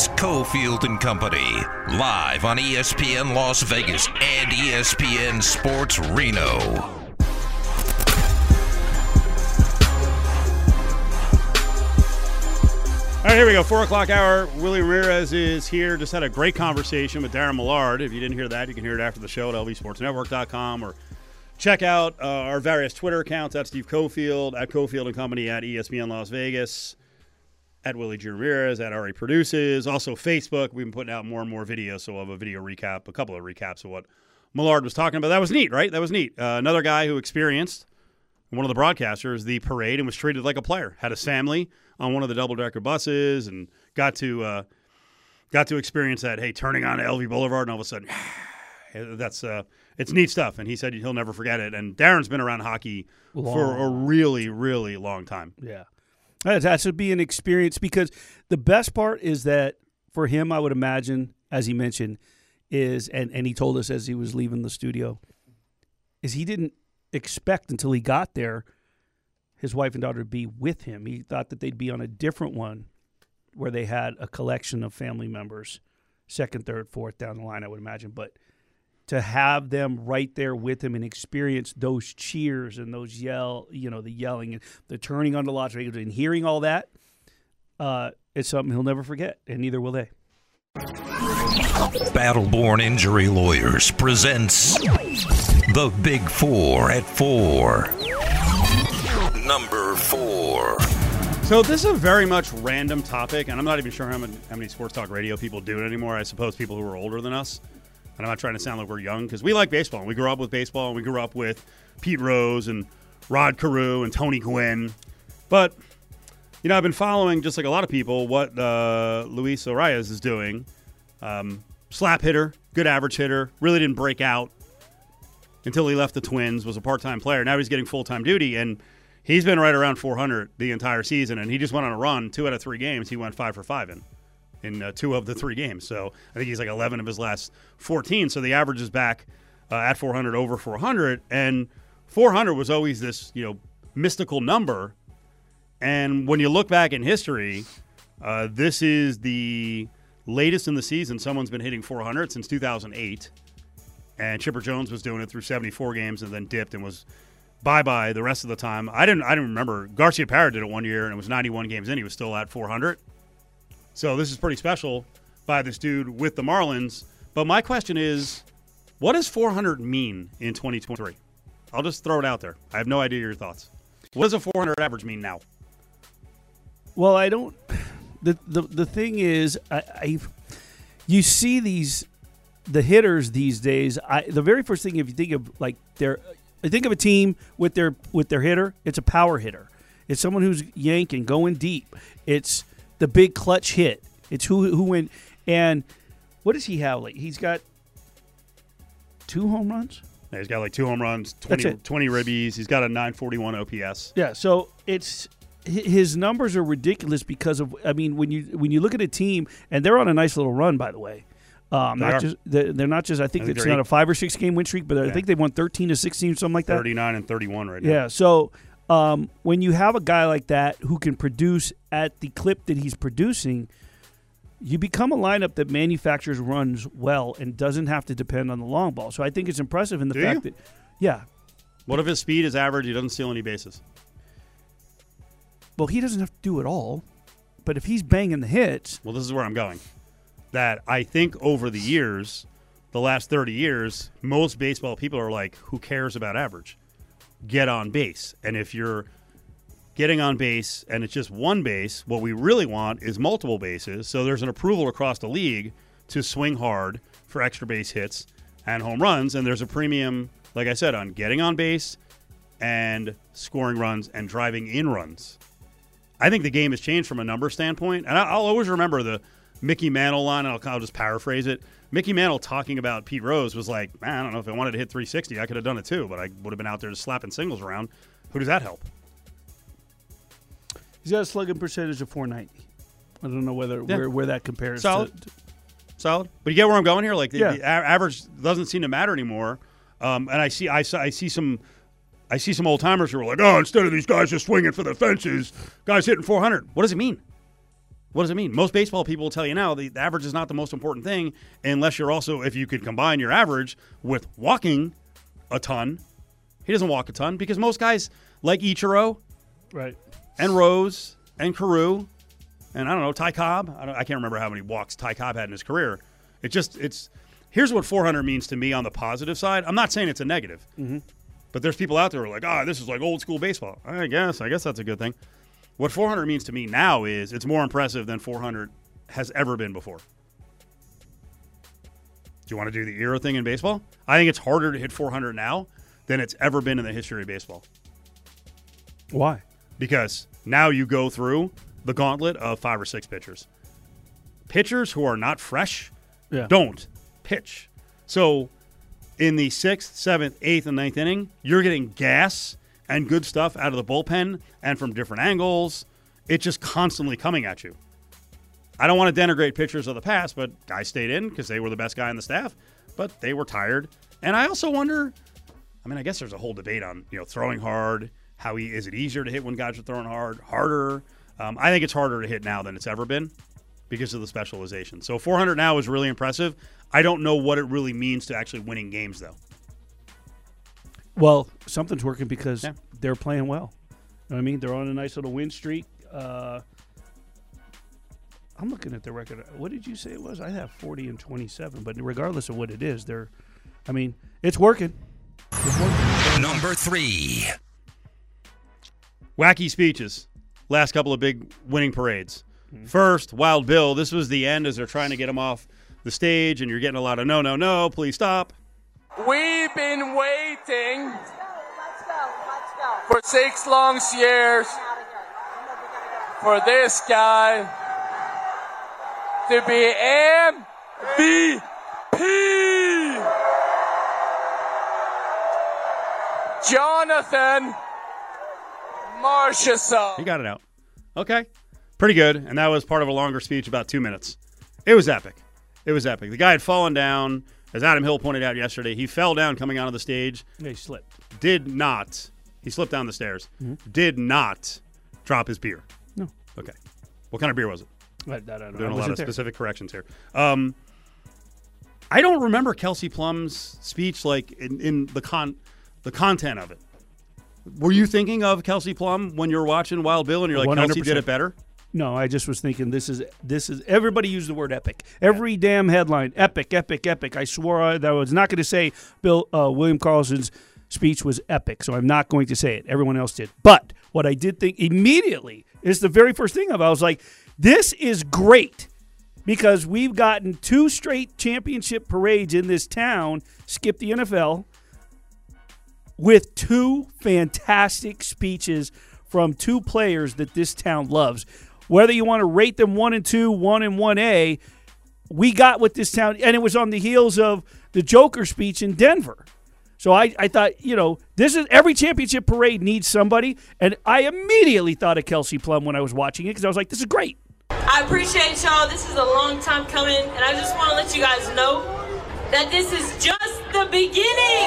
It's Cofield and Company, live on ESPN Las Vegas and ESPN Sports Reno. All right, here we go. Four o'clock hour. Willie Ramirez is here. Just had a great conversation with Darren Millard. If you didn't hear that, you can hear it after the show at lvsportsnetwork.com or check out uh, our various Twitter accounts at Steve Cofield, at Cofield and Company, at ESPN Las Vegas, at Willie G. Ramirez, at Ari Produces. Also, Facebook. We've been putting out more and more videos, so we'll have a video recap, a couple of recaps of what Millard was talking about. That was neat, right? That was neat. Uh, another guy who experienced one of the broadcasters the parade and was treated like a player. Had his family on one of the double decker buses and got to uh, got to experience that. Hey, turning on LV Boulevard and all of a sudden, that's uh, it's neat stuff. And he said he'll never forget it. And Darren's been around hockey for a really, really long time. Yeah. That should be an experience because the best part is that for him, I would imagine, as he mentioned, is and, and he told us as he was leaving the studio, is he didn't expect until he got there his wife and daughter to be with him. He thought that they'd be on a different one where they had a collection of family members, second, third, fourth down the line, I would imagine. But to have them right there with him and experience those cheers and those yell, you know, the yelling and the turning on the Las Vegas and hearing all that, uh, it's something he'll never forget, and neither will they. Battleborn Injury Lawyers presents The Big Four at Four. Number four. So this is a very much random topic, and I'm not even sure how many, how many sports talk radio people do it anymore. I suppose people who are older than us. And I'm not trying to sound like we're young because we like baseball. and We grew up with baseball, and we grew up with Pete Rose and Rod Carew and Tony Gwynn. But you know, I've been following just like a lot of people what uh, Luis Arraez is doing. Um, slap hitter, good average hitter. Really didn't break out until he left the Twins. Was a part-time player. Now he's getting full-time duty, and he's been right around 400 the entire season. And he just went on a run. Two out of three games, he went five for five in in uh, two of the three games. So I think he's like 11 of his last 14. So the average is back uh, at 400 over 400, and 400 was always this you know mystical number. And when you look back in history, uh, this is the latest in the season someone's been hitting 400 since 2008. And Chipper Jones was doing it through 74 games and then dipped and was bye bye the rest of the time. I didn't I didn't remember Garciaparra did it one year and it was 91 games in. He was still at 400. So this is pretty special by this dude with the Marlins. But my question is, what does 400 mean in 2023? I'll just throw it out there. I have no idea your thoughts. What does a 400 average mean now? Well, I don't. The the, the thing is, I, I you see these the hitters these days. I the very first thing if you think of like their, I think of a team with their with their hitter. It's a power hitter. It's someone who's yanking, going deep. It's the big clutch hit. It's who who went and what does he have? Like he's got two home runs. Yeah, he's got like two home runs, 20, 20 ribbies. He's got a 941 OPS. Yeah, so it's his numbers are ridiculous because of I mean when you when you look at a team and they're on a nice little run by the way. Um, They not are. just they're, they're not just I think I think it's not eight- a five or six game win streak, but I think they won thirteen to sixteen something like that. 39 and 31 right now. Yeah, so um, when you have a guy like that who can produce at the clip that he's producing, you become a lineup that manufactures runs well and doesn't have to depend on the long ball. So I think it's impressive in the Do fact you? that, yeah, What if his speed is average? He doesn't steal any bases. well, he doesn't have to do it all, but if he's banging the hits, Well, this is where I'm going. That I think over the years, the last 30 years, most baseball people are like, who cares about average? Get on base. And if you're getting on base and it's just one base, what we really want is multiple bases. So there's an approval across the league to swing hard for extra base hits and home runs. And there's a premium, like I said, on getting on base and scoring runs and driving in runs. I think the game has changed from a number standpoint, and I'll always remember the Mickey Mantle line. I'll, I'll just paraphrase it. Mickey Mantle talking about Pete Rose was like, "Man, I don't know if I wanted to hit 360, I could have done it too, but I would have been out there just slapping singles around. Who does that help? he's got a slugging percentage of 490. I don't know whether Yeah. where, where that compares Solid. to. Solid, but you get where I'm going here. Like the, Yeah. the average doesn't seem to matter anymore. Um, and I see, I, I see some, I see some old timers who are like, "Oh, instead of these guys just swinging for the fences, guys hitting 400." What does it mean? What does it mean? Most baseball people will tell you now the, the average is not the most important thing unless you're also, if you could combine your average with walking a ton. He doesn't walk a ton because most guys like Ichiro Right. and Rose and Carew and I don't know Ty Cobb. I, don't, I can't remember how many walks Ty Cobb had in his career. It just it's here's what 400 means to me on the positive side. I'm not saying it's a negative, but there's people out there who are like, ah, this is like old school baseball. I guess I guess that's a good thing. What 400 means to me now is it's more impressive than 400 has ever been before. Do you want to do the era thing in baseball? I think it's harder to hit 400 now than it's ever been in the history of baseball Why? because now you go through the gauntlet of five or six pitchers. Pitchers who are not fresh Yeah. don't pitch. So in the sixth, seventh, eighth, and ninth inning, you're getting gas and good stuff out of the bullpen and from different angles. It's just constantly coming at you. I don't want to denigrate pitchers of the past, but guys stayed in because they were the best guy on the staff, but they were tired. And I also wonder I mean, I guess there's a whole debate on you know throwing hard. How he, is it easier to hit when guys are throwing hard? Harder? Um, I think it's harder to hit now than it's ever been because of the specialization. So 400 now is really impressive. I don't know what it really means to actually winning games though. Well, something's working because Yeah. they're playing well. You know what I mean? They're on a nice little win streak. Uh, I'm looking at the record. What did you say it was? I have 40 and 27, but regardless of what it is, they're. I mean, it's working. Number three. Wacky speeches. Last couple of big winning parades. First, Wild Bill. This was the end as they're trying to get him off the stage, and you're getting a lot of no, no, no, please stop. We've been waiting Let's go, let's go, let's go. for six long years Out of here. for this guy to be MVP. Jonathan Marchessault. He got it out. Okay. Pretty good. And that was part of a longer speech, about two minutes. It was epic. It was epic. The guy had fallen down. As Adam Hill pointed out yesterday, he fell down coming onto the stage. They slipped. Did not. He slipped down the stairs. Did not drop his beer. No. Okay. What kind of beer was it? I, I know. Doing a lot of there. specific corrections here. Um, I don't remember Kelsey Plum's speech like in, in the con the content of it. Were you thinking of Kelsey Plum when you were watching Wild Bill and you're like Kelsey did it better? No, I just was thinking this is this is everybody used the word epic. Every damn headline, epic, epic, epic. I swore I, that I was not going to say Bill uh, William Karlsson's speech was epic, so I'm not going to say it. Everyone else did. But what I did think immediately is the very first thing of I was like, this is great because we've gotten two straight championship parades in this town. Skip the NFL with two fantastic speeches from two players that this town loves. Whether you want to rate them one and two, one and one A, we got what this town, and it was on the heels of the Joker speech in Denver. So I, I thought, you know, this is every championship parade needs somebody, and I immediately thought of Kelsey Plum when I was watching it because I was like, this is great. I appreciate y'all. This is a long time coming, and I just want to let you guys know that this is just the beginning.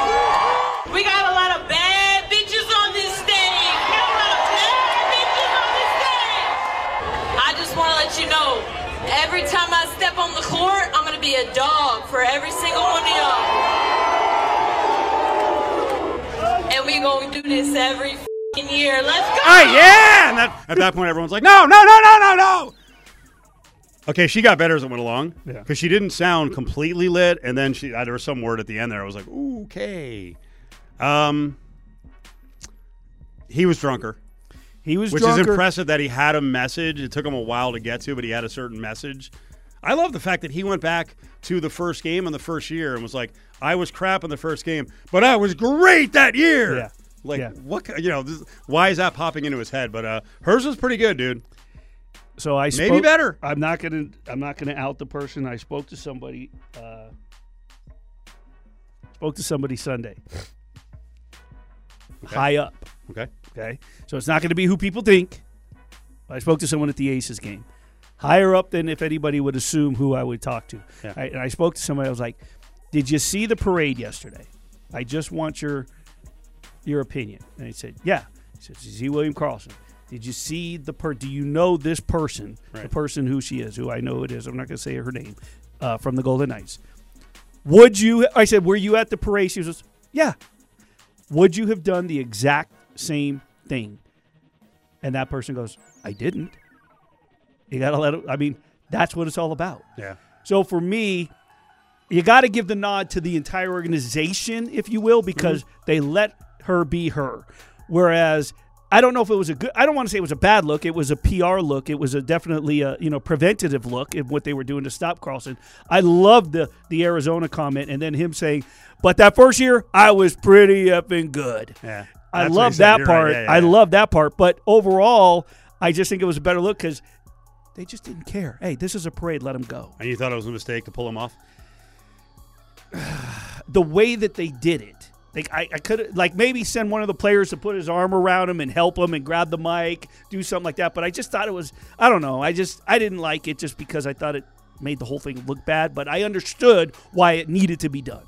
We got a lot of bad bitches on this stage. We got a lot of bad bitches on this stage. I just want to let you know, every time I step on the court, I'm gonna be a dog for every single one of y'all. And we gonna do this every fing year. Let's go. Oh, yeah! And that, at that point, everyone's like, no, no, no, no, no, no. Okay, she got better as it went along Yeah. because she didn't sound completely lit, and then she uh, there was some word at the end there. I was like, okay. Um, he was drunker, He was which drunker. is impressive that he had a message. It took him a while to get to, but he had a certain message. I love the fact that he went back to the first game in the first year and was like, "I was crap in the first game, but I was great that year." Yeah. Like Yeah. what? You know, this, why is that popping into his head? But uh, hers was pretty good, dude. So I Maybe better. I'm not gonna. I'm not gonna out the person. I spoke to somebody. Uh, spoke to somebody Sunday. High up. Okay. Okay, so it's not going to be who people think. I spoke to someone at the Aces game, higher up than if anybody would assume who I would talk to. Yeah. I, and I spoke to somebody. I was like, "Did you see the parade yesterday? I just want your your opinion." And he said, "Yeah." He said, "Did you see William Karlsson?" Did you see the per? Do you know this person? The person who she is, who I know it is. I'm not going to say her name. Uh, from the Golden Knights. Would you? I said, were you at the parade? She was, yeah. Would you have done the exact same thing? And that person goes, I didn't. You got to let it. I mean, that's what it's all about. Yeah. So for me, you got to give the nod to the entire organization, if you will, because mm-hmm. they let her be her. Whereas I don't know if it was a good. I don't want to say it was a bad look. It was a PR look. It was a definitely a you know preventative look in what they were doing to stop Karlsson. I love the the Arizona comment and then him saying, "But that first year, I was pretty effing good." Yeah. I That's love that You're right. part. Yeah, yeah, I yeah. love that part. But overall, I just think it was a better look because they just didn't care. Hey, this is a parade. Let them go. And you thought it was a mistake to pull him off? the way that they did it. Like I, I could like maybe send one of the players to put his arm around him and help him and grab the mic, do something like that. But I just thought it was I don't know. I just I didn't like it just because I thought it made the whole thing look bad. But I understood why it needed to be done.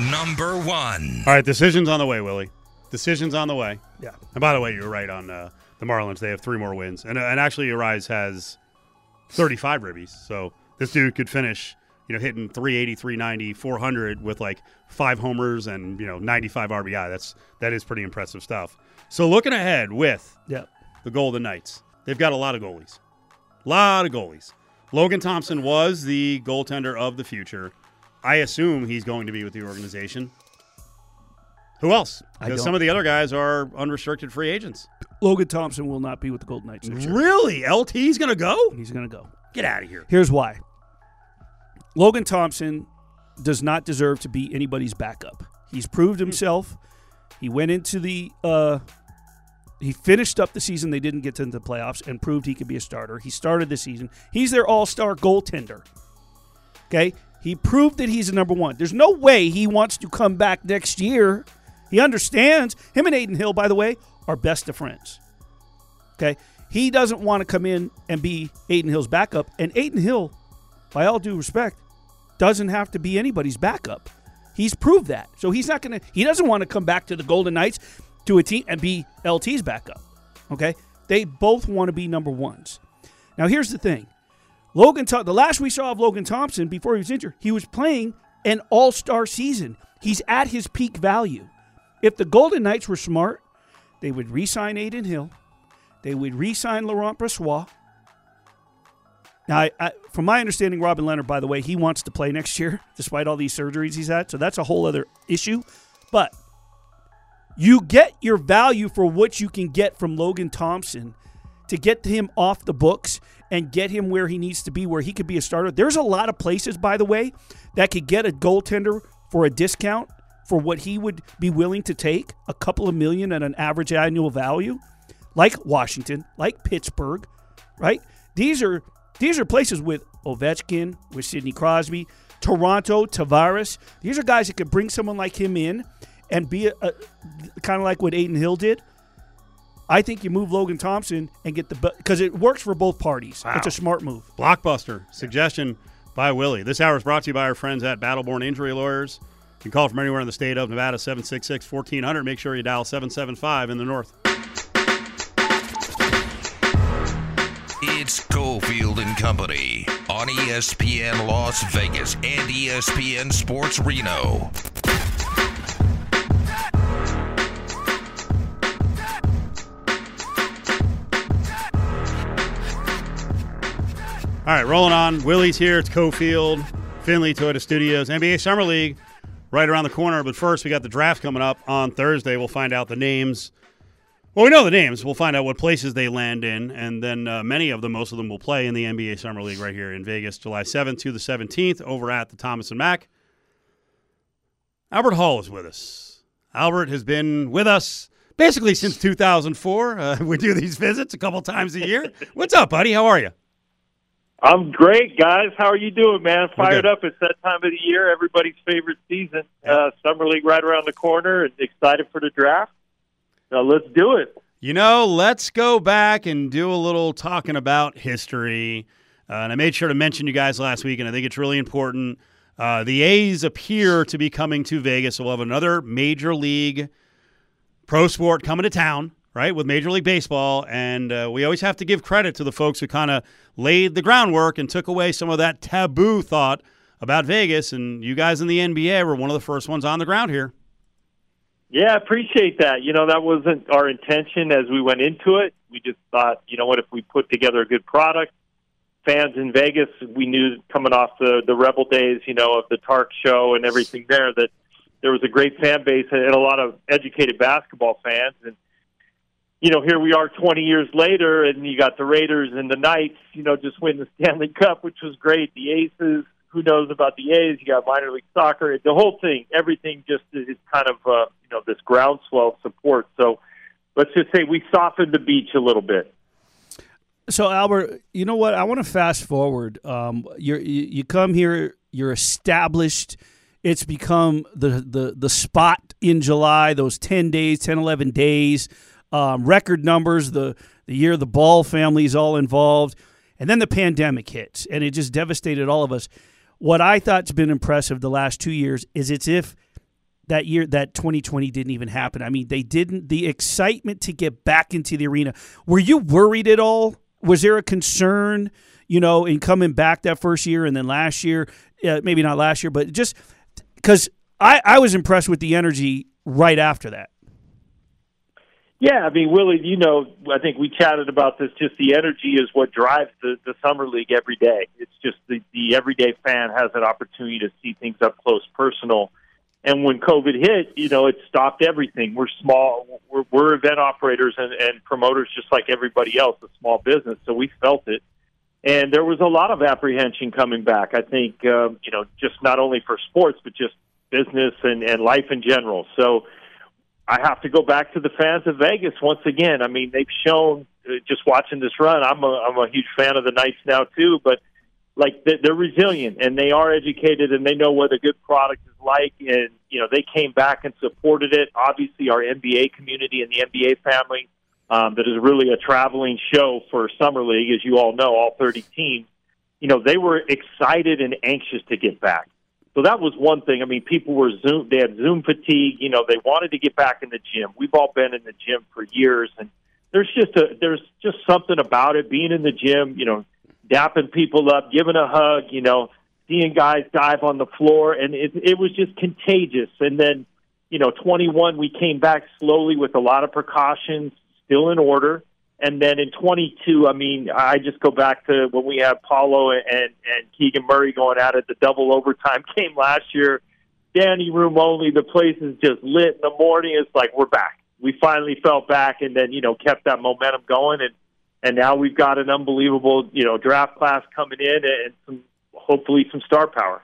Number one. All right, decisions on the way, Willie. Decisions on the way. Yeah. And by the way, you're right on uh, the Marlins. They have three more wins, and uh, and actually, Arraez has 35 ribbies. So this dude could finish, you know, hitting 380, 390, 400 with like five homers and you know 95 RBI. That's that is pretty impressive stuff. So looking ahead with Yeah. the Golden Knights, they've got a lot of goalies, a lot of goalies. Logan Thompson was the goaltender of the future. I assume he's going to be with the organization. Who else? Because some of the other guys are unrestricted free agents. Logan Thompson will not be with the Golden Knights next year. Really? LT's going to go? He's going to go. Get out of here. Here's why. Logan Thompson does not deserve to be anybody's backup. He's proved himself. He went into the uh he finished up the season they didn't get to the playoffs and proved he could be a starter. He started the season. He's their all-star goaltender. Okay? He proved that he's a number 1. There's no way he wants to come back next year. He understands. Him and Adin Hill, by the way, are best of friends. Okay. He doesn't want to come in and be Adin Hill's backup. And Adin Hill, by all due respect, doesn't have to be anybody's backup. He's proved that. So he's not going to, he doesn't want to come back to the Golden Knights to a team and be LT's backup. Okay. They both want to be number ones. Now, here's the thing Logan, the last we saw of Logan Thompson before he was injured, he was playing an all star season. He's at his peak value. If the Golden Knights were smart, they would re sign Adin Hill. They would re sign Laurent Brossoit. Now, I, I, from my understanding, Robin Lehner, by the way, he wants to play next year despite all these surgeries he's had. So that's a whole other issue. But you get your value for what you can get from Logan Thompson to get him off the books and get him where he needs to be, where he could be a starter. There's a lot of places, by the way, that could get a goaltender for a discount for what he would be willing to take, a couple of million at an average annual value, like Washington, like Pittsburgh, right? These are these are places with Ovechkin, with Sidney Crosby, Toronto, Tavares. These are guys that could bring someone like him in and be a, a kind of like what Adin Hill did. I think you move Logan Thompson and get the because it works for both parties. Wow. It's a smart move. Blockbuster suggestion by Willie. This hour is brought to you by our friends at Battleborn Injury Lawyers. You can call from anywhere in the state of Nevada, 766 1400. Make sure you dial 775 in the north. It's Cofield and Company on ESPN Las Vegas and ESPN Sports Reno. All right, rolling on. Willie's here. It's Cofield, Findlay Toyota Studios, NBA Summer League right around the corner. But first, we got the draft coming up on Thursday. We'll find out the names. Well, we know the names. We'll find out what places they land in, and then uh, many of them, most of them, will play in the NBA Summer League right here in Vegas, July 7th to the 17th, over at the Thomas and Mack. Albert Hall is with us. Albert has been with us basically since 2004. Uh, we do these visits a couple times a year. What's up, buddy? How are you? I'm great, guys. How are you doing, man? Fired up. It's that time of the year. Everybody's favorite season. Uh, Summer League right around the corner. And excited for the draft. So let's do it. You know, let's go back and do a little talking about history. Uh, and I made sure to mention you guys last week, and I think it's really important. Uh, the A's appear to be coming to Vegas. So we'll have another major league pro sport coming to town, right, with Major League Baseball, and uh, we always have to give credit to the folks who kind of laid the groundwork and took away some of that taboo thought about Vegas. And you guys in the NBA were one of the first ones on the ground here. Yeah, I appreciate that. You know, that wasn't our intention as we went into it. We just thought, you know what, if we put together a good product, fans in Vegas, we knew coming off the the Rebel days, you know, of the Tark show and everything there that there was a great fan base and a lot of educated basketball fans and you know, here we are 20 years later, and you got the Raiders and the Knights, you know, just win the Stanley Cup, which was great. The Aces, who knows about the A's? You got minor league soccer, the whole thing, everything just is kind of, uh, you know, this groundswell of support. So let's just say we softened the beach a little bit. So Albert, you know what? I want to fast forward. Um, you you come here, you're established. It's become the, the the spot in July. Those ten days, 10, 11 days um, record numbers, the, the year the Ball family is all involved. And then the pandemic hits, and it just devastated all of us. What I thought's been impressive the last two years is it's if that year, that 2020 didn't even happen. I mean, they didn't, the excitement to get back into the arena. Were you worried at all? Was there a concern, you know, in coming back that first year and then last year? Maybe not last year, but just because I, I was impressed with the energy right after that. Yeah, I mean, Willie, you know, I think we chatted about this. Just the energy is what drives the, the summer league every day. It's just the, the everyday fan has an opportunity to see things up close, personal. And when COVID hit, you know, it stopped everything. We're small, we're, we're event operators and, and promoters just like everybody else, a small business. So we felt it. And there was a lot of apprehension coming back. I think, um, you know, just not only for sports, but just business and, and life in general. So, I have to go back to the fans of Vegas once again. I mean, they've shown uh, just watching this run. I'm a I'm a huge fan of the Knights now too, but like they're resilient and they are educated and they know what a good product is like and you know they came back and supported it obviously our nba community and the nba family um, that is really a traveling show for summer league as you all know all 30 teams you know they were excited and anxious to get back so that was one thing. I mean, people were Zoom. They had Zoom fatigue. You know, they wanted to get back in the gym. We've all been in the gym for years, and there's just a there's just something about it. Being in the gym, you know, dapping people up, giving a hug. You know, seeing guys dive on the floor, and it it was just contagious. And then, you know, 21, we came back slowly with a lot of precautions, still in order. And then in 22, I mean, I just go back to when we had Paolo and, and Keegan Murray going out at it, the double overtime game last year. Danny room only. The place is just lit in the morning. It's like we're back. We finally felt back, and then you know kept that momentum going, and and now we've got an unbelievable you know draft class coming in, and some hopefully some star power.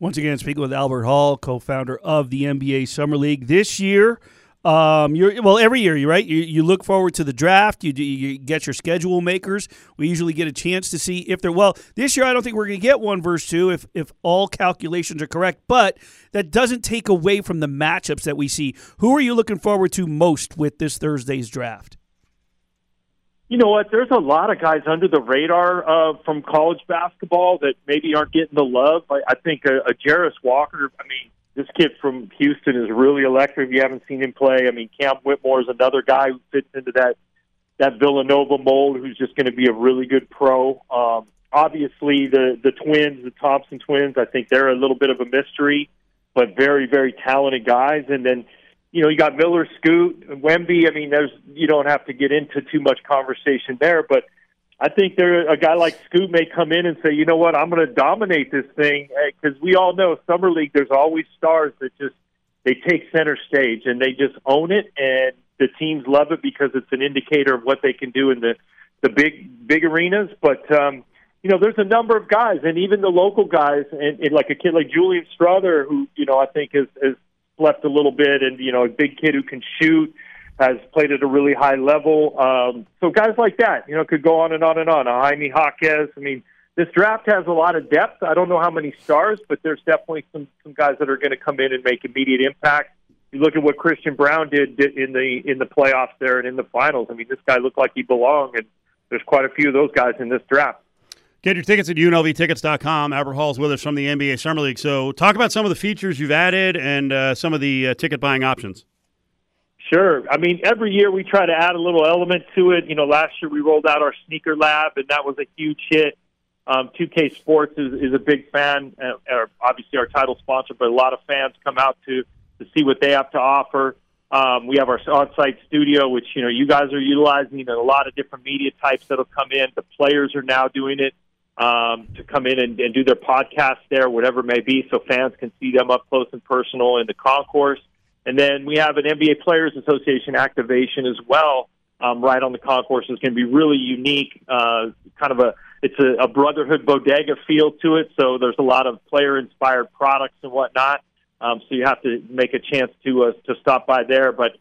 Once again, speaking with Albert Hall, co-founder of the NBA Summer League. This year, um, you're well every year, you right. You, you look forward to the draft. You, you get your schedule makers. We usually get a chance to see if they're well. This year, I don't think we're going to get one versus two if if all calculations are correct. But that doesn't take away from the matchups that we see. Who are you looking forward to most with this Thursday's draft? You know what? There's a lot of guys under the radar uh, from college basketball that maybe aren't getting the love. I, I think a, a Jarace Walker. I mean this kid from Houston is really electric. If you haven't seen him play, I mean, Cam Whitmore is another guy who fits into that that Villanova mold, who's just going to be a really good pro. Um, obviously, the the twins, the Thompson twins, I think they're a little bit of a mystery, but very very talented guys. And then, you know, you got Miller, Scoot, Wemby. I mean, there's you don't have to get into too much conversation there, but I think there a guy like Scoot may come in and say, you know what, I'm going to dominate this thing because we all know summer league. There's always stars that just they take center stage and they just own it, and the teams love it because it's an indicator of what they can do in the the big big arenas. But um, you know, there's a number of guys, and even the local guys, and, and like a kid like Julian Strawther, who you know I think has has slept a little bit, and you know, a big kid who can shoot has played at a really high level. Um, so guys like that, you know, could go on and on and on. Jaime Jaquez. I mean, this draft has a lot of depth. I don't know how many stars, but there's definitely some some guys that are going to come in and make immediate impact. You look at what Christian Braun did in the in the playoffs there and in the finals. I mean, this guy looked like he belonged, and there's quite a few of those guys in this draft. Get your tickets at unlvtickets.com. Albert Hall's with us from the NBA Summer League. So, talk about some of the features you've added and uh, some of the uh, ticket buying options. Sure. I mean, every year we try to add a little element to it. You know, last year we rolled out our sneaker lab, and that was a huge hit. Um, 2K Sports is, is a big fan, uh, or obviously our title sponsor, but a lot of fans come out to to see what they have to offer. Um, we have our on-site studio, which you know you guys are utilizing, and a lot of different media types that'll come in. The players are now doing it um, to come in and, and do their podcast there, whatever it may be, so fans can see them up close and personal in the concourse. And then we have an NBA Players Association activation as well, um, right on the concourse. It's going to be really unique, uh, kind of a it's a, a brotherhood bodega feel to it. So there's a lot of player inspired products and whatnot. Um, so you have to make a chance to uh, to stop by there. But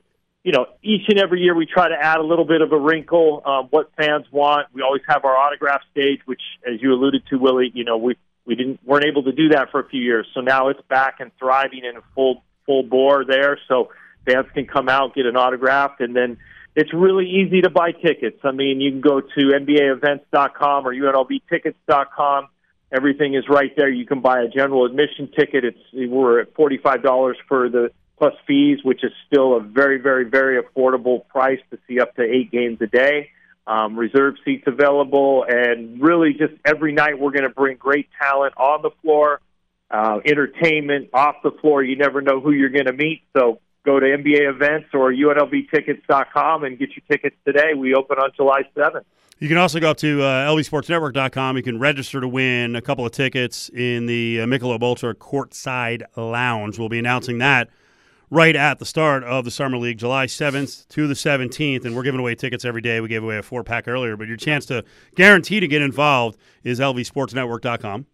you know, each and every year we try to add a little bit of a wrinkle. Um, what fans want. We always have our autograph stage, which, as you alluded to, Willie, you know, we we didn't weren't able to do that for a few years. So now it's back and thriving in a full full bore there. So fans can come out get an autograph, and then it's really easy to buy tickets. I mean, you can go to NBAEvents.com or UNLVTickets.com. Everything is right there. You can buy a general admission ticket. It's we're at forty five dollars for the plus fees, which is still a very, very, very affordable price to see up to eight games a day. Um, reserve seats available, and really just every night we're going to bring great talent on the floor, uh, entertainment off the floor. You never know who you're going to meet, so go to NBA events or UNLVtickets.com and get your tickets today. We open on July 7th. You can also go up to uh, lvsportsnetwork.com. You can register to win a couple of tickets in the uh, Michelob Ultra Courtside Lounge. We'll be announcing that right at the start of the Summer League, July 7th to the 17th. And we're giving away tickets every day. We gave away a four pack earlier, but your chance to guarantee to get involved is lvsportsnetwork.com.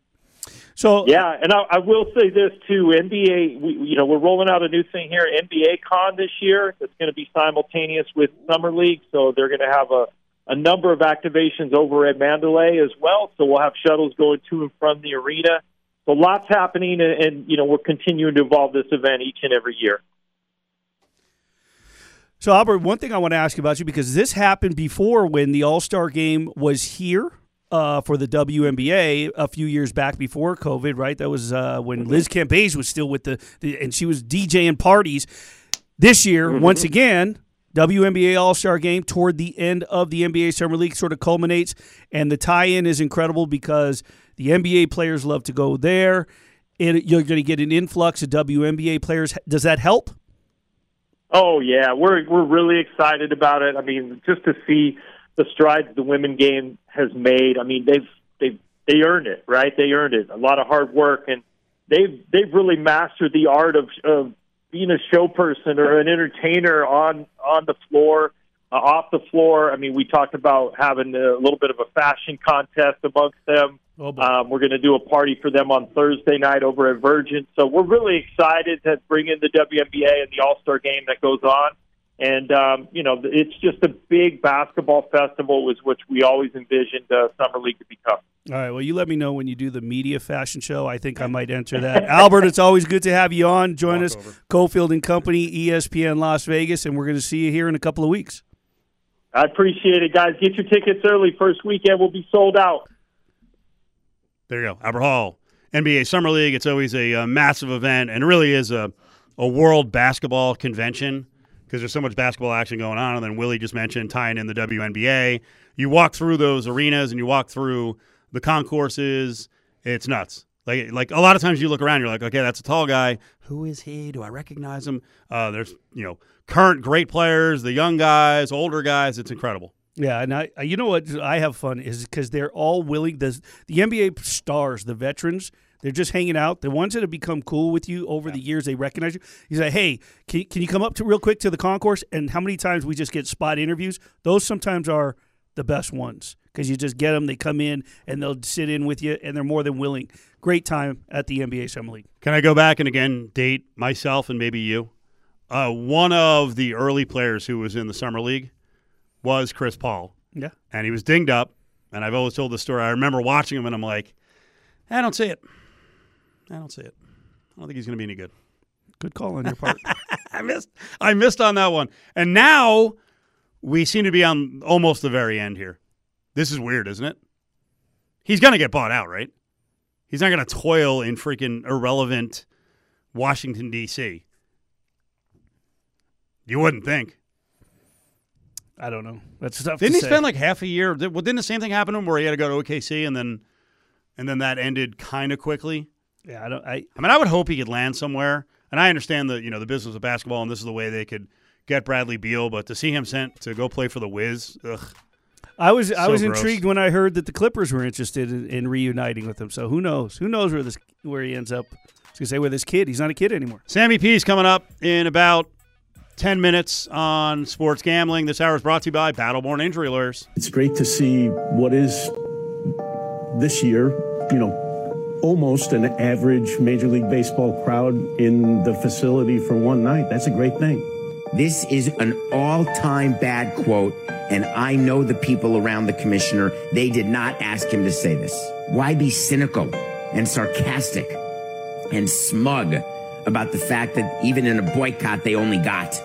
So Yeah, and I, I will say this too. NBA, we, you know, we're rolling out a new thing here, NBA Con this year. It's going to be simultaneous with Summer League, so they're going to have a a number of activations over at Mandalay as well. So we'll have shuttles going to and from the arena. So lots happening, and, and you know we're continuing to evolve this event each and every year. So, Albert, one thing I want to ask about you because this happened before when the All Star game was here uh, for the WNBA a few years back before COVID, right? That was uh, when Liz Cambage was still with the, the and she was DJing parties. This year, once again, WNBA All Star Game toward the end of the NBA Summer League sort of culminates, and the tie-in is incredible because the NBA players love to go there. It, you're going to get an influx of WNBA players. Does that help? Oh yeah, we're we're really excited about it. I mean, just to see the strides the women game has made. I mean, they've they've they earned it, right? They earned it. A lot of hard work, and they've they've really mastered the art of of being a show person or an entertainer on on the floor, uh, off the floor. I mean, we talked about having a little bit of a fashion contest amongst them. Oh. Um, we're going to do a party for them on Thursday night over at Virgin. So we're really excited to bring in the WNBA and the All Star game that goes on. And um, you know, it's just a big basketball festival, was which we always envisioned uh, summer league to become. All right. Well, you let me know when you do the media fashion show. I think I might enter that. Albert, it's always good to have you on. Join Walk us, over. Cofield and Company, ESPN Las Vegas, and we're going to see you here in a couple of weeks. I appreciate it, guys. Get your tickets early. First weekend will be sold out. There you go, Albert Hall, NBA Summer League. It's always a, uh massive event, and really is a a world basketball convention because there's so much basketball action going on. And then Willie just mentioned tying in the WNBA. You walk through those arenas and you walk through the concourses. It's nuts. Like like a lot of times you look around, you're like, okay, that's a tall guy. Who is he? Do I recognize him? Uh, there's you know current great players, the young guys, older guys. It's incredible. Yeah, and I, you know what I have fun is because they're all willing. The the NBA stars, the veterans, they're just hanging out. The ones that have become cool with you over the years, they recognize you. You say, "Hey, can, can you come up to real quick to the concourse?" And how many times we just get spot interviews? Those sometimes are the best ones because you just get them. They come in and they'll sit in with you, and they're more than willing. Great time at the NBA Summer League. Can I go back and again date myself and maybe you? Uh, one of the early players who was in the summer league was Chris Paul, Yeah, and he was dinged up. And I've always told this story. I remember watching him, and I'm like, I don't see it. I don't see it. I don't think he's going to be any good. good call on your part. I missed. I missed on that one. And now we seem to be on almost the very end here. This is weird, isn't it? He's going to get bought out, right? He's not going to toil in freaking irrelevant Washington D.C. You wouldn't think. I don't know. That's tough. Didn't to he say. spend like half a year? Well, didn't the same thing happen to him where he had to go to OKC and then and then that ended kind of quickly? Yeah, I don't. I I mean, I would hope he could land somewhere. And I understand the you know the business of basketball and this is the way they could get Bradley Beal, but to see him sent to go play for the Wiz, ugh. I was I was gross. intrigued when I heard that the Clippers were interested in, in reuniting with him. So who knows? Who knows where this where he ends up? I was gonna say with this kid. He's not a kid anymore. Sammy P is coming up in about 10 minutes on sports gambling. This hour is brought to you by Battleborn Injury Lawyers. It's great to see what is this year, you know, almost an average Major League Baseball crowd in the facility for one night. That's a great thing. This is an all time bad quote, and I know the people around the commissioner. They did not ask him to say this. Why be cynical and sarcastic and smug about the fact that even in a boycott, they only got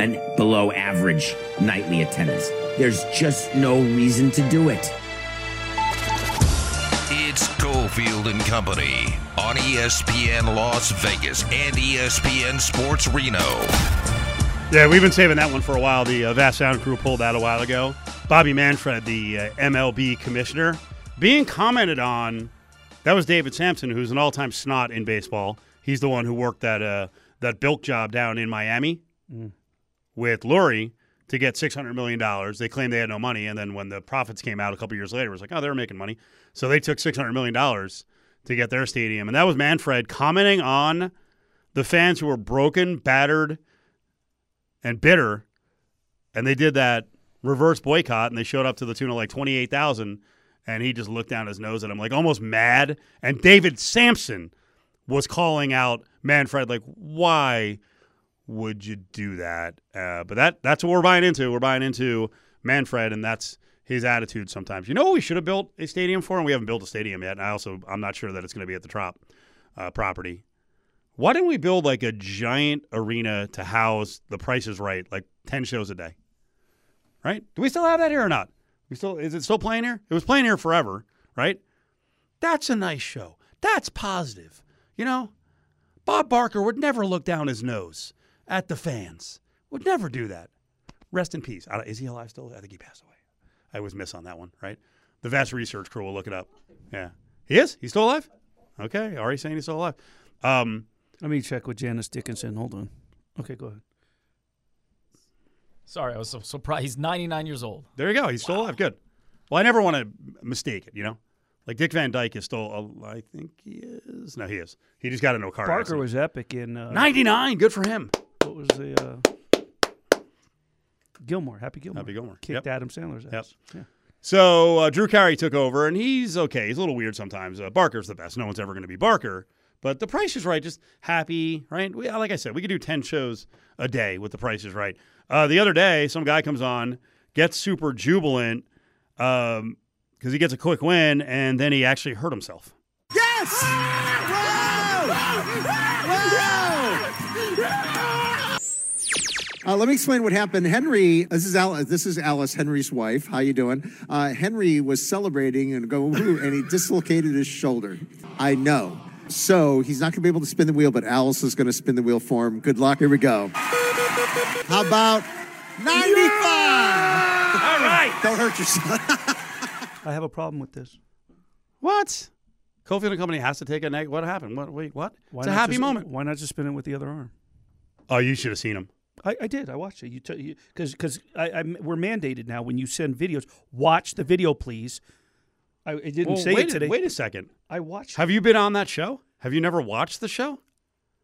an below average nightly attendance? There's just no reason to do it. It's Cofield and Company on ESPN Las Vegas and ESPN Sports Reno. Yeah, we've been saving that one for a while. The uh, Vast Sound crew pulled that a while ago. Bobby Manfred, the uh, MLB commissioner, being commented on. That was David Samson, who's an all-time snot in baseball. He's the one who worked that uh, that bilk job down in Miami with Loria to get six hundred million dollars. They claimed they had no money, and then when the profits came out a couple years later, it was like, oh, they were making money. So they took six hundred million dollars to get their stadium, and that was Manfred commenting on the fans who were broken, battered, and bitter, and they did that reverse boycott, and they showed up to the tune of like twenty eight thousand, and he just looked down his nose at him like almost mad. And David Samson was calling out Manfred like, why would you do that? Uh, but that that's what we're buying into. We're buying into Manfred, and that's his attitude sometimes. You know we should have built a stadium for, and we haven't built a stadium yet. And I also I'm not sure that it's going to be at the Trop uh, property. Why didn't we build like a giant arena to house The Price is Right, like ten shows a day? Right? Do we still have that here or not? We still is it still playing here? It was playing here forever, right? That's a nice show. That's positive. You know, Bob Barker would never look down his nose at the fans. Would never do that. Rest in peace. I Is he alive still? I think he passed away. I always miss on that one, right? The vast research crew will look it up. Yeah, he is. He's still alive. Okay, already saying he's still alive. Um, Let me check with Janice Dickinson. Hold on. Okay, go ahead. Sorry, I was so surprised. He's 99 years old. there you go. He's still alive. Good. Well, I never want to mistake it. You know, like Dick Van Dyke is still. al- I think he is. No, he is. He just got into a car Barker accident. was epic in uh, ninety nine. Good for him. What was the uh, Gilmore? Happy Gilmore. Happy Gilmore. Kicked Yep. Adam Sandler's ass. Yep. Yeah. So uh, Drew Carey took over, and he's okay. He's a little weird sometimes. Uh, Barker's the best. No one's ever going to be Barker. But the price is right. Just happy, right? We, like I said, we could do 10 shows a day with the price is right. Uh, the other day, some guy comes on, gets super jubilant because he gets a quick win, and then he actually hurt himself. Uh, let me explain what happened. Henry, this is Alice. This is Alice, Henry's wife. How you doing? Uh, Henry was celebrating and going, "Woo," and he dislocated his shoulder. I know. So he's not going to be able to spin the wheel, but Alice is going to spin the wheel for him. Good luck. Here we go. How about 95? All right. Don't hurt yourself. I have a problem with this. What? Cofield and Company has to take a neg. What happened? What? Wait, what? Why it's a happy just- moment. Why not just spin it with the other arm? Oh, you should have seen him. I, I did. I watched it. You because because I, I we're mandated now when you send videos, watch the video, please. I, I didn't Well, say wait it a- today. wait a second. I watched. Have you been on that show? Have you never watched the show?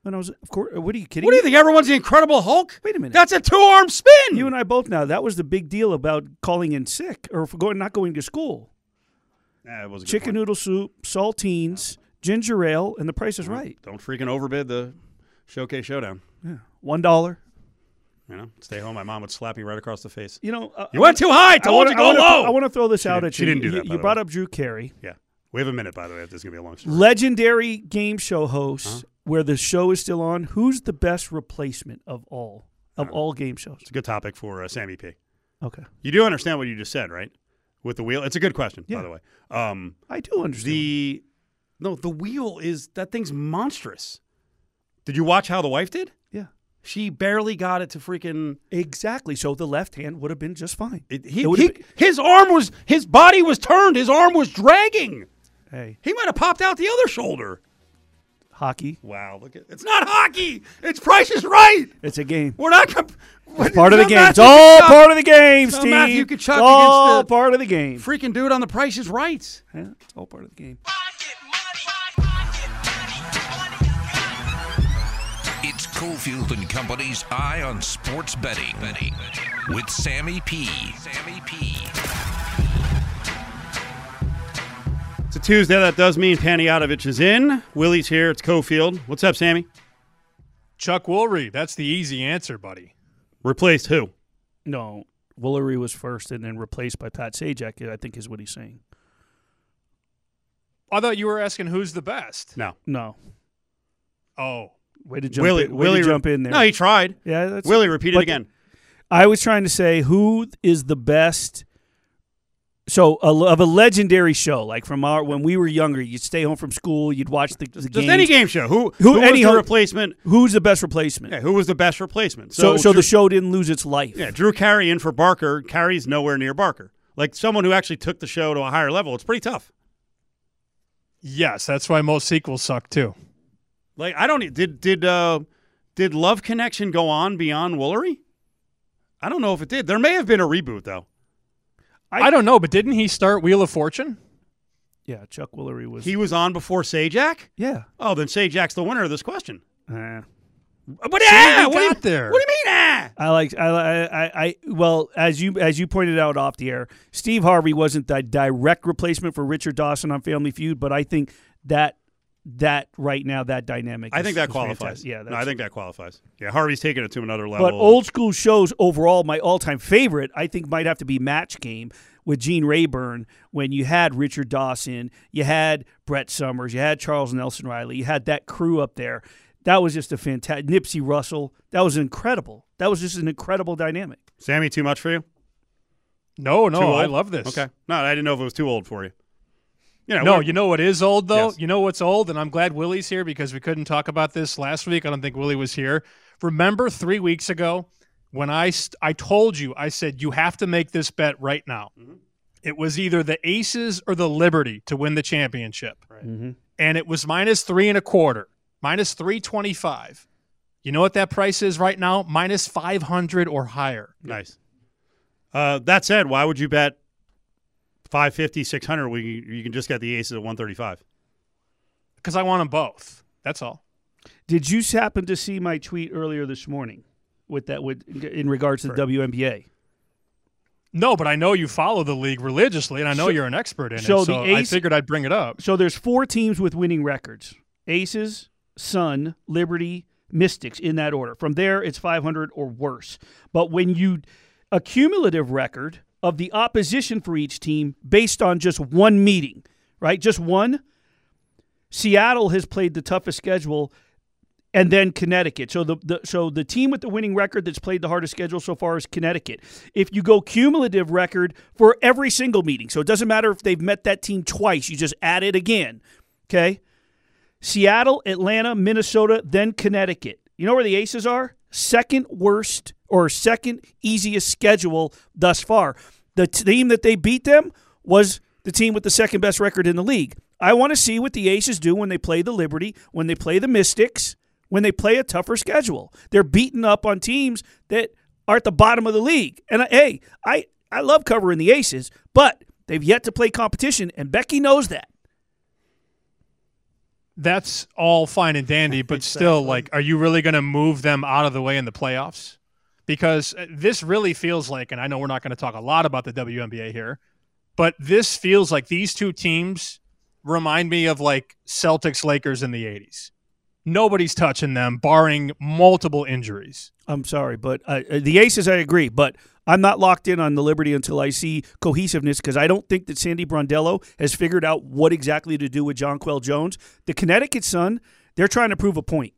when I was, of course. What are you kidding? What do you me? think? Everyone's the Incredible Hulk? Wait a minute. That's a two arm spin. You and I both now. That was the big deal about calling in sick or for going not going to school. Nah, it was Chicken point. noodle soup, saltines, ginger ale, and the price is right. Don't freaking overbid the showcase showdown. Yeah, one dollar. You know, stay home. My mom would slap me right across the face. You know, uh, You went too high. I wanna- you go I wanna, low. I want to throw this She out didn't- at she you. didn't do You, that, you the brought way. up Drew Carey, Yeah, we have a minute by the way. If this is gonna be a long story. legendary game show host, Uh-huh. where the show is still on. Who's the best replacement of all of all game shows? It's a good topic for uh, Sammy P. Okay, You do understand what you just said, right? With the wheel, it's a good question, by the way. Um, I do understand. the no, the wheel is that thing's monstrous. Did you watch how the wife did? She barely got it to freaking. Exactly. So the left hand would have been just fine. It, he, It he- been- his arm was his body was turned. His arm was dragging. hey, He might have popped out the other shoulder. hockey. Wow, look at it's not hockey. It's Price is Right. It's a game. We're not comp- It's part of the game. It's all part of the game, Steve. Matthew Tkachuk It's all against the- part of the game. freaking dude on the Price is Right. Yeah, it's all part of the game. Cofield and Company's Eye on Sports Betting with Sammy P. Sammy P. It's a Tuesday. That does mean Panayotovich is in. Willie's here. It's Cofield. What's up, Sammy? Chuck Woolery. That's the easy answer, buddy. Replaced who? No, Woolery was first and then replaced by Pat Sajak. I think is what he's saying. I thought you were asking who's the best. No. No, Oh, way to jump. Willie. in, way Willie to jump in there. No, he tried. yeah, that's, Willie, repeat it again. I was trying to say who is the best. So a, of a legendary show, like from our when we were younger, you'd stay home from school, you'd watch the, the Just games. any game show. Who? Who- Who, any was the ho- replacement? Who's the best replacement? Yeah, who was the best replacement? so, so Drew, the show didn't lose its life. Yeah, Drew Carey in for Barker. Carey's nowhere near Barker. Like someone who actually took the show to a higher level. It's pretty tough. yes. That's why most sequels suck too. Like I don't did did uh did Love Connection go on beyond Woolery? I don't know if it did. There may have been a reboot though. I, don't know, but didn't he start Wheel of Fortune? Yeah, Chuck Woolery was. He was on before Sajak. yeah. Oh, then Sajak's the winner of this question. Uh, But yeah, we what do, you, there. what do you mean? Ah? I like I, I I I well as you as you pointed out off the air, Steve Harvey wasn't the direct replacement for Richard Dawson on Family Feud, but I think that that right now that dynamic. I is- think that is qualifies. fantastic. Yeah, no, I think that qualifies. Yeah, Harvey's taking it to another level. But old school shows overall, my all time favorite, I think, might have to be Match Game with Gene Rayburn when you had Richard Dawson, you had Brett Somers, you had Charles Nelson Reilly, you had that crew up there. That was just a fantastic. Nipsey Russell. That was incredible. That was just an incredible dynamic. Sammy, too much for you? No, no. I love this. Okay. No, I didn't know if it was too old for you. You know, No, you know what is old though? Yes. You know what's old, and I'm glad Willie's here because we couldn't talk about this last week. I don't think Willie was here. Remember three weeks ago when I st- I told you I said you have to make this bet right now. Mm-hmm. It was either the Aces or the Liberty to win the championship, Mm-hmm. and it was minus three and a quarter, minus three twenty five. You know what that price is right now? Minus five hundred or higher. Nice. Uh, that said, why would you bet 550, 600 when you, you can just get the aces at 135? Because I want them both. That's all. Did you happen to see my tweet earlier this morning with that with in regards to the WNBA? No, but I know you follow the league religiously, and I know So- you're an expert in so it. the So I Ace- figured I'd bring it up. So there's four teams with winning records: Aces, Sun, Liberty, Mystics in that order. From there, it's 500 or worse. But when you a cumulative record of the opposition for each team based on just one meeting, right? Just one. Seattle has played the toughest schedule and then Connecticut. So the, the so the team with the winning record that's played the hardest schedule so far is Connecticut. If you go cumulative record for every single meeting, so it doesn't matter if they've met that team twice, you just add it again. Okay? Seattle, Atlanta, Minnesota, then Connecticut. You know where the Aces are? Second worst or second easiest schedule thus far. The team that they beat them was the team with the second best record in the league. I want to see what the Aces do when they play the Liberty, when they play the Mystics, when they play a tougher schedule. They're beating up on teams that are at the bottom of the league. And I, hey, I I love covering the Aces, but they've yet to play competition, and Becky knows that. That's all fine and dandy, but still, like, are you really going to move them out of the way in the playoffs? Because uh, this really feels like, and I know we're not going to talk a lot about the WNBA here, but this feels like these two teams remind me of like Celtics Lakers in the 80s. Nobody's touching them, barring multiple injuries. I'm sorry, but uh, uh, the Aces, I agree, but I'm not locked in on the Liberty until I see cohesiveness because I don't think that Sandy Brondello has figured out what exactly to do with Jonquel Jones. The Connecticut Sun, they're trying to prove a point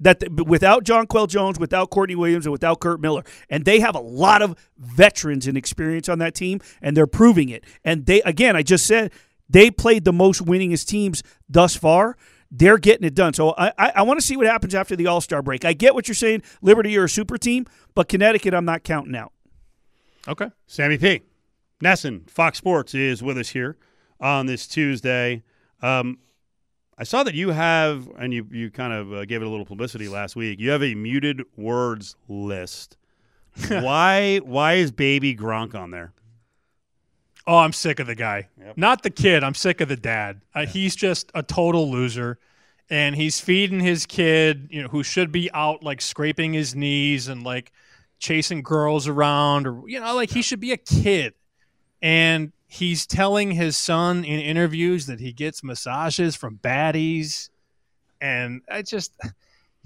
that the, without Jonquel Jones, without Courtney Williams, and without Curt Miller, and they have a lot of veterans and experience on that team, and they're proving it. And they, again, I just said they played the most winningest teams thus far. they're getting it done. So I, I, I want to see what happens after the All Star break. I get what you're saying. Liberty you're a super team, but Connecticut, I'm not counting out. Okay. Sammy P. NESN, Fox Sports, is with us here on this Tuesday. Um, I saw that you have, and you, you kind of uh, gave it a little publicity last week. You have a muted words list. why why is Baby Gronk on there? Oh, I'm sick of the guy. Not the kid. I'm sick of the dad. Uh, he's just a total loser, and he's feeding his kid, you know, who should be out like scraping his knees and like chasing girls around, or you know, like he should be a kid. And he's telling his son in interviews that he gets massages from baddies, and I just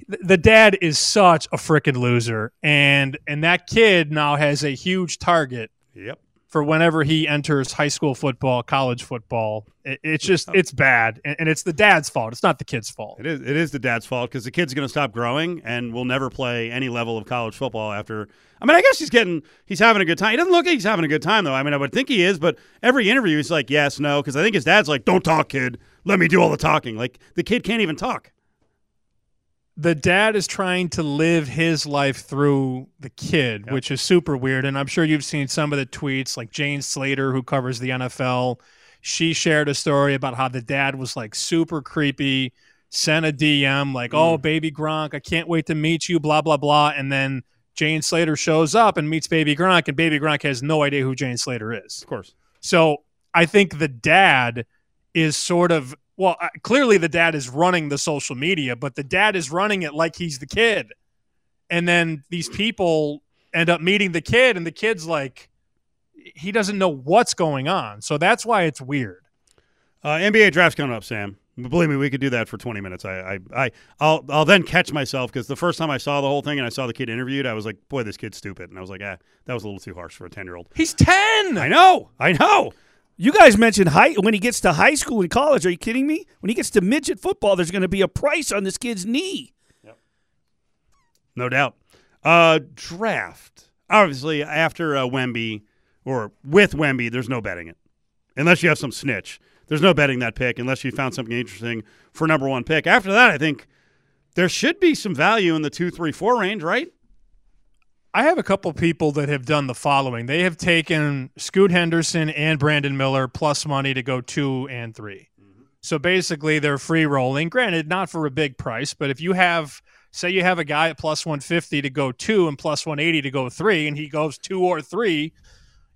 the dad is such a freaking loser, and and that kid now has a huge target. Yep. For whenever he enters high school football, college football. It, it's just it's bad, and, and it's the dad's fault. It's not the kid's fault. It is. It is the dad's fault because the kid's going to stop growing and will never play any level of college football after. I mean, I guess he's getting. He's having a good time. He doesn't look like he's having a good time though. I mean, I would think he is, but every interview he's like, yes, no, because I think his dad's like, don't talk, kid. Let me do all the talking. Like the kid can't even talk. The dad is trying to live his life through the kid, which is super weird. And I'm sure you've seen some of the tweets, like Jane Slater, who covers the NFL. She shared a story about how the dad was like super creepy, sent a DM like, "Oh, mm. baby Gronk, I can't wait to meet you," blah blah blah, and then Jane Slater shows up and meets baby Gronk, and baby Gronk has no idea who Jane Slater is. Of course. So I think the dad is sort of well, uh, clearly the dad is running the social media, but the dad is running it like he's the kid. And then these people end up meeting the kid, and the kid's like, he doesn't know what's going on. So that's why it's weird. Uh, NBA draft's coming up, Sam. Believe me, we could do that for 20 minutes. I, I, I I'll, I'll then catch myself because the first time I saw the whole thing and I saw the kid interviewed, I was like, boy, this kid's stupid, and I was like, ah, that was a little too harsh for a 10 year old. He's 10. I know, I know. You guys mentioned high when he gets to high school and college. Are you kidding me? When he gets to midget football, there's going to be a price on this kid's knee. No doubt. Uh, draft. Obviously, after uh, Wemby or with Wemby, there's no betting it. Unless you have some snitch. There's no betting that pick unless you found something interesting for number one pick. After that, I think there should be some value in the two, three, four range, right? I have a couple people that have done the following. They have taken Scoot Henderson and Brandon Miller plus money to go two and 3 mm-hmm. So basically, they're free rolling. Granted, not for a big price, but if you have, say, you have a guy at plus 150 to go two and plus 180 to go three, and he goes two or three,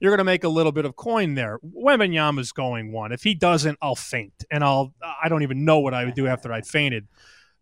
you're going to make a little bit of coin there. Wembanyama's going one. If he doesn't, I'll faint, and I'll I don't even know what I would do after I'd fainted.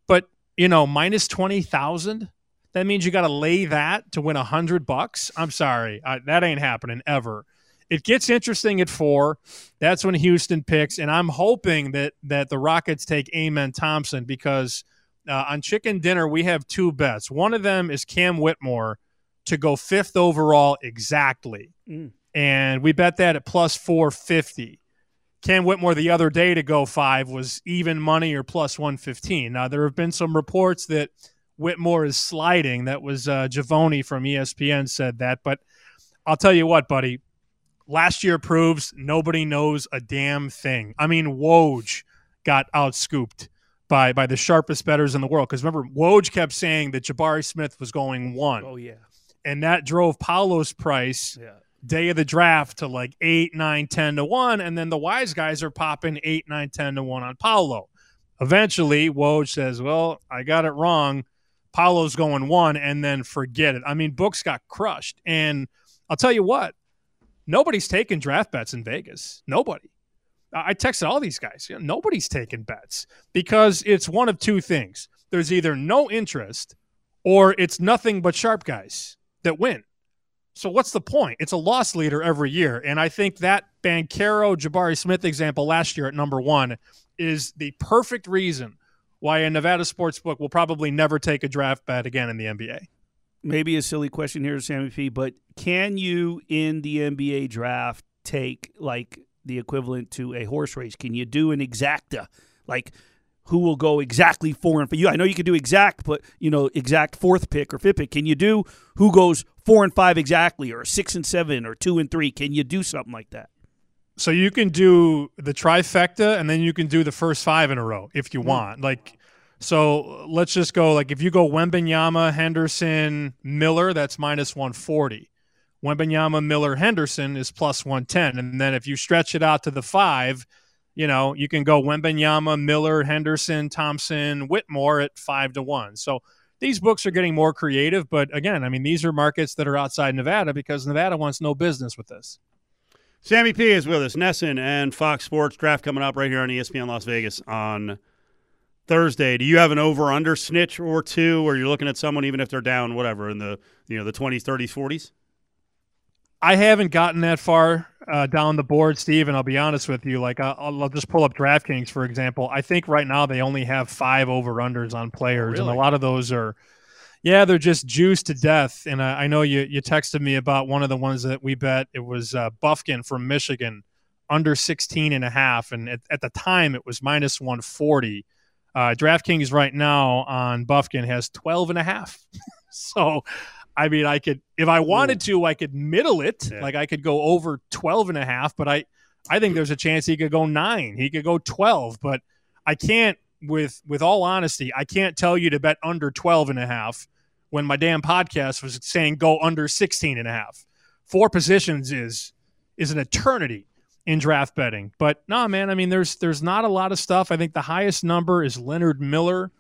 But you know, minus twenty thousand. That means you got to lay that to win a hundred bucks. I'm sorry, I, that ain't happening ever. It gets interesting at four. That's when Houston picks, and I'm hoping that that the Rockets take Amen Thompson because uh, on Chicken Dinner we have two bets. One of them is Cam Whitmore to go fifth overall exactly, Mm. and we bet that at plus four fifty. Cam Whitmore the other day to go five was even money or plus 115. Now, there have been some reports that Whitmore is sliding. That was uh, Givony from ESPN said that. But I'll tell you what, buddy, last year proves nobody knows a damn thing. I mean, Woj got outscooped by, by the sharpest betters in the world. Because remember, Woj kept saying that Jabari Smith was going one. Oh yeah. And that drove Paolo's price Yeah. day of the draft to like eight, nine, ten to one, and then the wise guys are popping eight, nine, ten to one on Paulo. Eventually, Woj says, "Well, I got it wrong. Paolo's going one, and then forget it." I mean, books got crushed, and I'll tell you what, nobody's taking draft bets in Vegas. Nobody. I texted all these guys. You know, nobody's taking bets because it's one of two things. There's either no interest, or it's nothing but sharp guys that win. So what's the point? It's a loss leader every year. And I think that Banchero Jabari Smith example last year at number one is the perfect reason why a Nevada sports book will probably never take a draft bet again in the NBA. Maybe a silly question here, Sammy P, but can you in the NBA draft take like the equivalent to a horse race? Can you do an exacta? Like who will go exactly four and five? You, I know you can do exact, but you know exact fourth pick or fifth pick. Can you do who goes four and five exactly, or six and seven, or two and three? Can you do something like that? So you can do the trifecta, and then you can do the first five in a row if you mm. want. Like, so let's just go. Like, if you go Wembanyama, Henderson, Miller, that's minus one forty. Wembanyama, Miller, Henderson is plus one ten, and then if you stretch it out to the five, you know you can go Wembanyama, Miller, Henderson, Thompson, Whitmore at five to one. So these books are getting more creative, but again, I mean, these are markets that are outside Nevada because Nevada wants no business with this. Sammy P is with us. NESN and Fox Sports draft coming up right here on ESPN Las Vegas on Thursday. Do you have an over under snitch or two, or you're looking at someone even if they're down, whatever, in the you know the twenties, thirties, forties? I haven't gotten that far uh, down the board, Steve, and I'll be honest with you. Like, I'll, I'll just pull up DraftKings for example. I think right now they only have five over unders on players, and a lot of those are, yeah, they're just juiced to death. And I, I know you you texted me about one of the ones that we bet. It was uh, Bufkin from Michigan, under 16 and a half, and at, at the time it was minus 140. Uh, DraftKings right now on Bufkin has 12 and a half. so, I mean, I could, if I wanted to, I could middle it. Yeah. Like I could go over 12 and a half, but I, I think there's a chance he could go nine. He could go 12, but I can't, with, with all honesty, I can't tell you to bet under 12 and a half when my damn podcast was saying go under 16 and a half. Four positions is, is an eternity in draft betting. But no, man, I mean, there's there's not a lot of stuff. I think the highest number is Leonard Miller,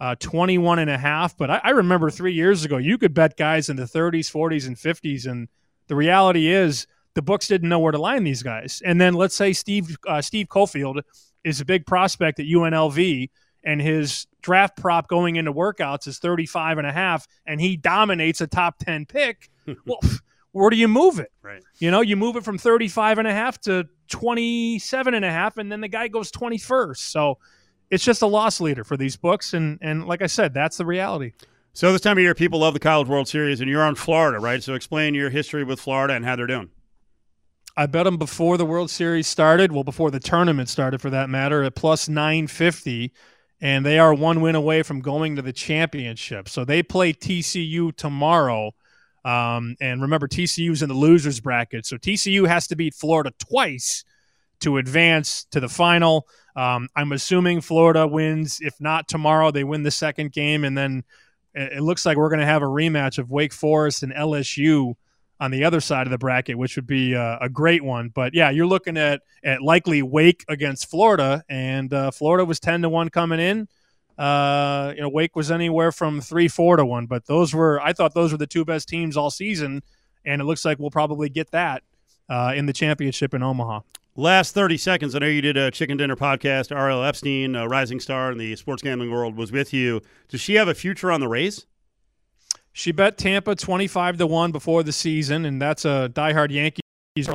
uh, 21 and a half. But I, I remember three years ago, you could bet guys in the 30s, 40s, and 50s. And the reality is the books didn't know where to line these guys. And then let's say Steve uh, Steve Cofield is a big prospect at UNLV and his draft prop going into workouts is 35 and a half and he dominates a top 10 pick. well, where do you move it? Right. You know, you move it from 35 and a half to 27 and a half, and then the guy goes 21st. So it's just a loss leader for these books. And, and like I said, that's the reality. So this time of year, people love the College World Series, and you're on Florida, right? So explain your history with Florida and how they're doing. I bet them before the World Series started, well, before the tournament started for that matter, at plus 950. And they are one win away from going to the championship. So they play TCU tomorrow. Um, and remember, TCU's in the losers bracket. So TCU has to beat Florida twice to advance to the final. Um, I'm assuming Florida wins. If not tomorrow, they win the second game. And then it looks like we're going to have a rematch of Wake Forest and LSU on the other side of the bracket, which would be uh, a great one. But yeah, you're looking at at likely Wake against Florida, and uh, Florida was ten to one coming in. Uh, you know, Wake was anywhere from three four to one, but those were I thought those were the two best teams all season, and it looks like we'll probably get that uh, in the championship in Omaha. Last 30 seconds. I know you did a chicken dinner podcast. Ariel Epstein, a rising star in the sports gambling world, was with you. Does she have a future on the Rays? She bet Tampa 25 to 1 before the season, and that's a diehard Yankees.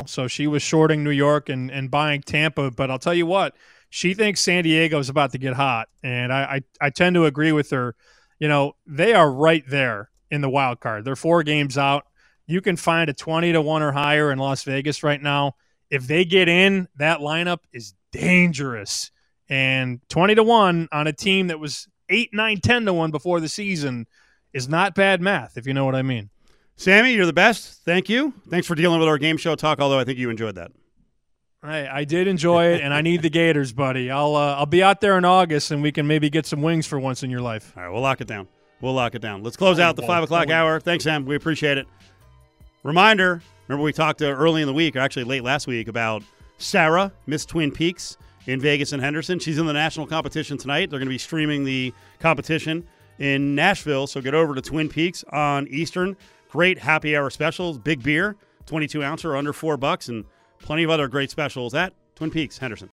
So she was shorting New York and, and buying Tampa. But I'll tell you what, she thinks San Diego is about to get hot. And I, I, I tend to agree with her. You know, they are right there in the wild card. They're four games out. You can find a 20 to 1 or higher in Las Vegas right now. If they get in, that lineup is dangerous. And 20 to 1 on a team that was 8, 9, 10 to 1 before the season is not bad math, if you know what I mean. Sammy, you're the best. Thank you. Thanks for dealing with our game show talk, although I think you enjoyed that. I, I did enjoy it, and I need the Gators, buddy. I'll uh, I'll be out there in August, and we can maybe get some wings for once in your life. All right, we'll lock it down. We'll lock it down. Let's close out the five o'clock hour. Thanks, Sam. We appreciate it. Reminder: Remember we talked uh, early in the week, or actually late last week, about Sarah, Miss Twin Peaks in Vegas and Henderson. She's in the national competition tonight. They're going to be streaming the competition in Nashville. So get over to Twin Peaks on Eastern. Great happy hour specials, big beer, 22 ounce or under four bucks, and plenty of other great specials at Twin Peaks Henderson.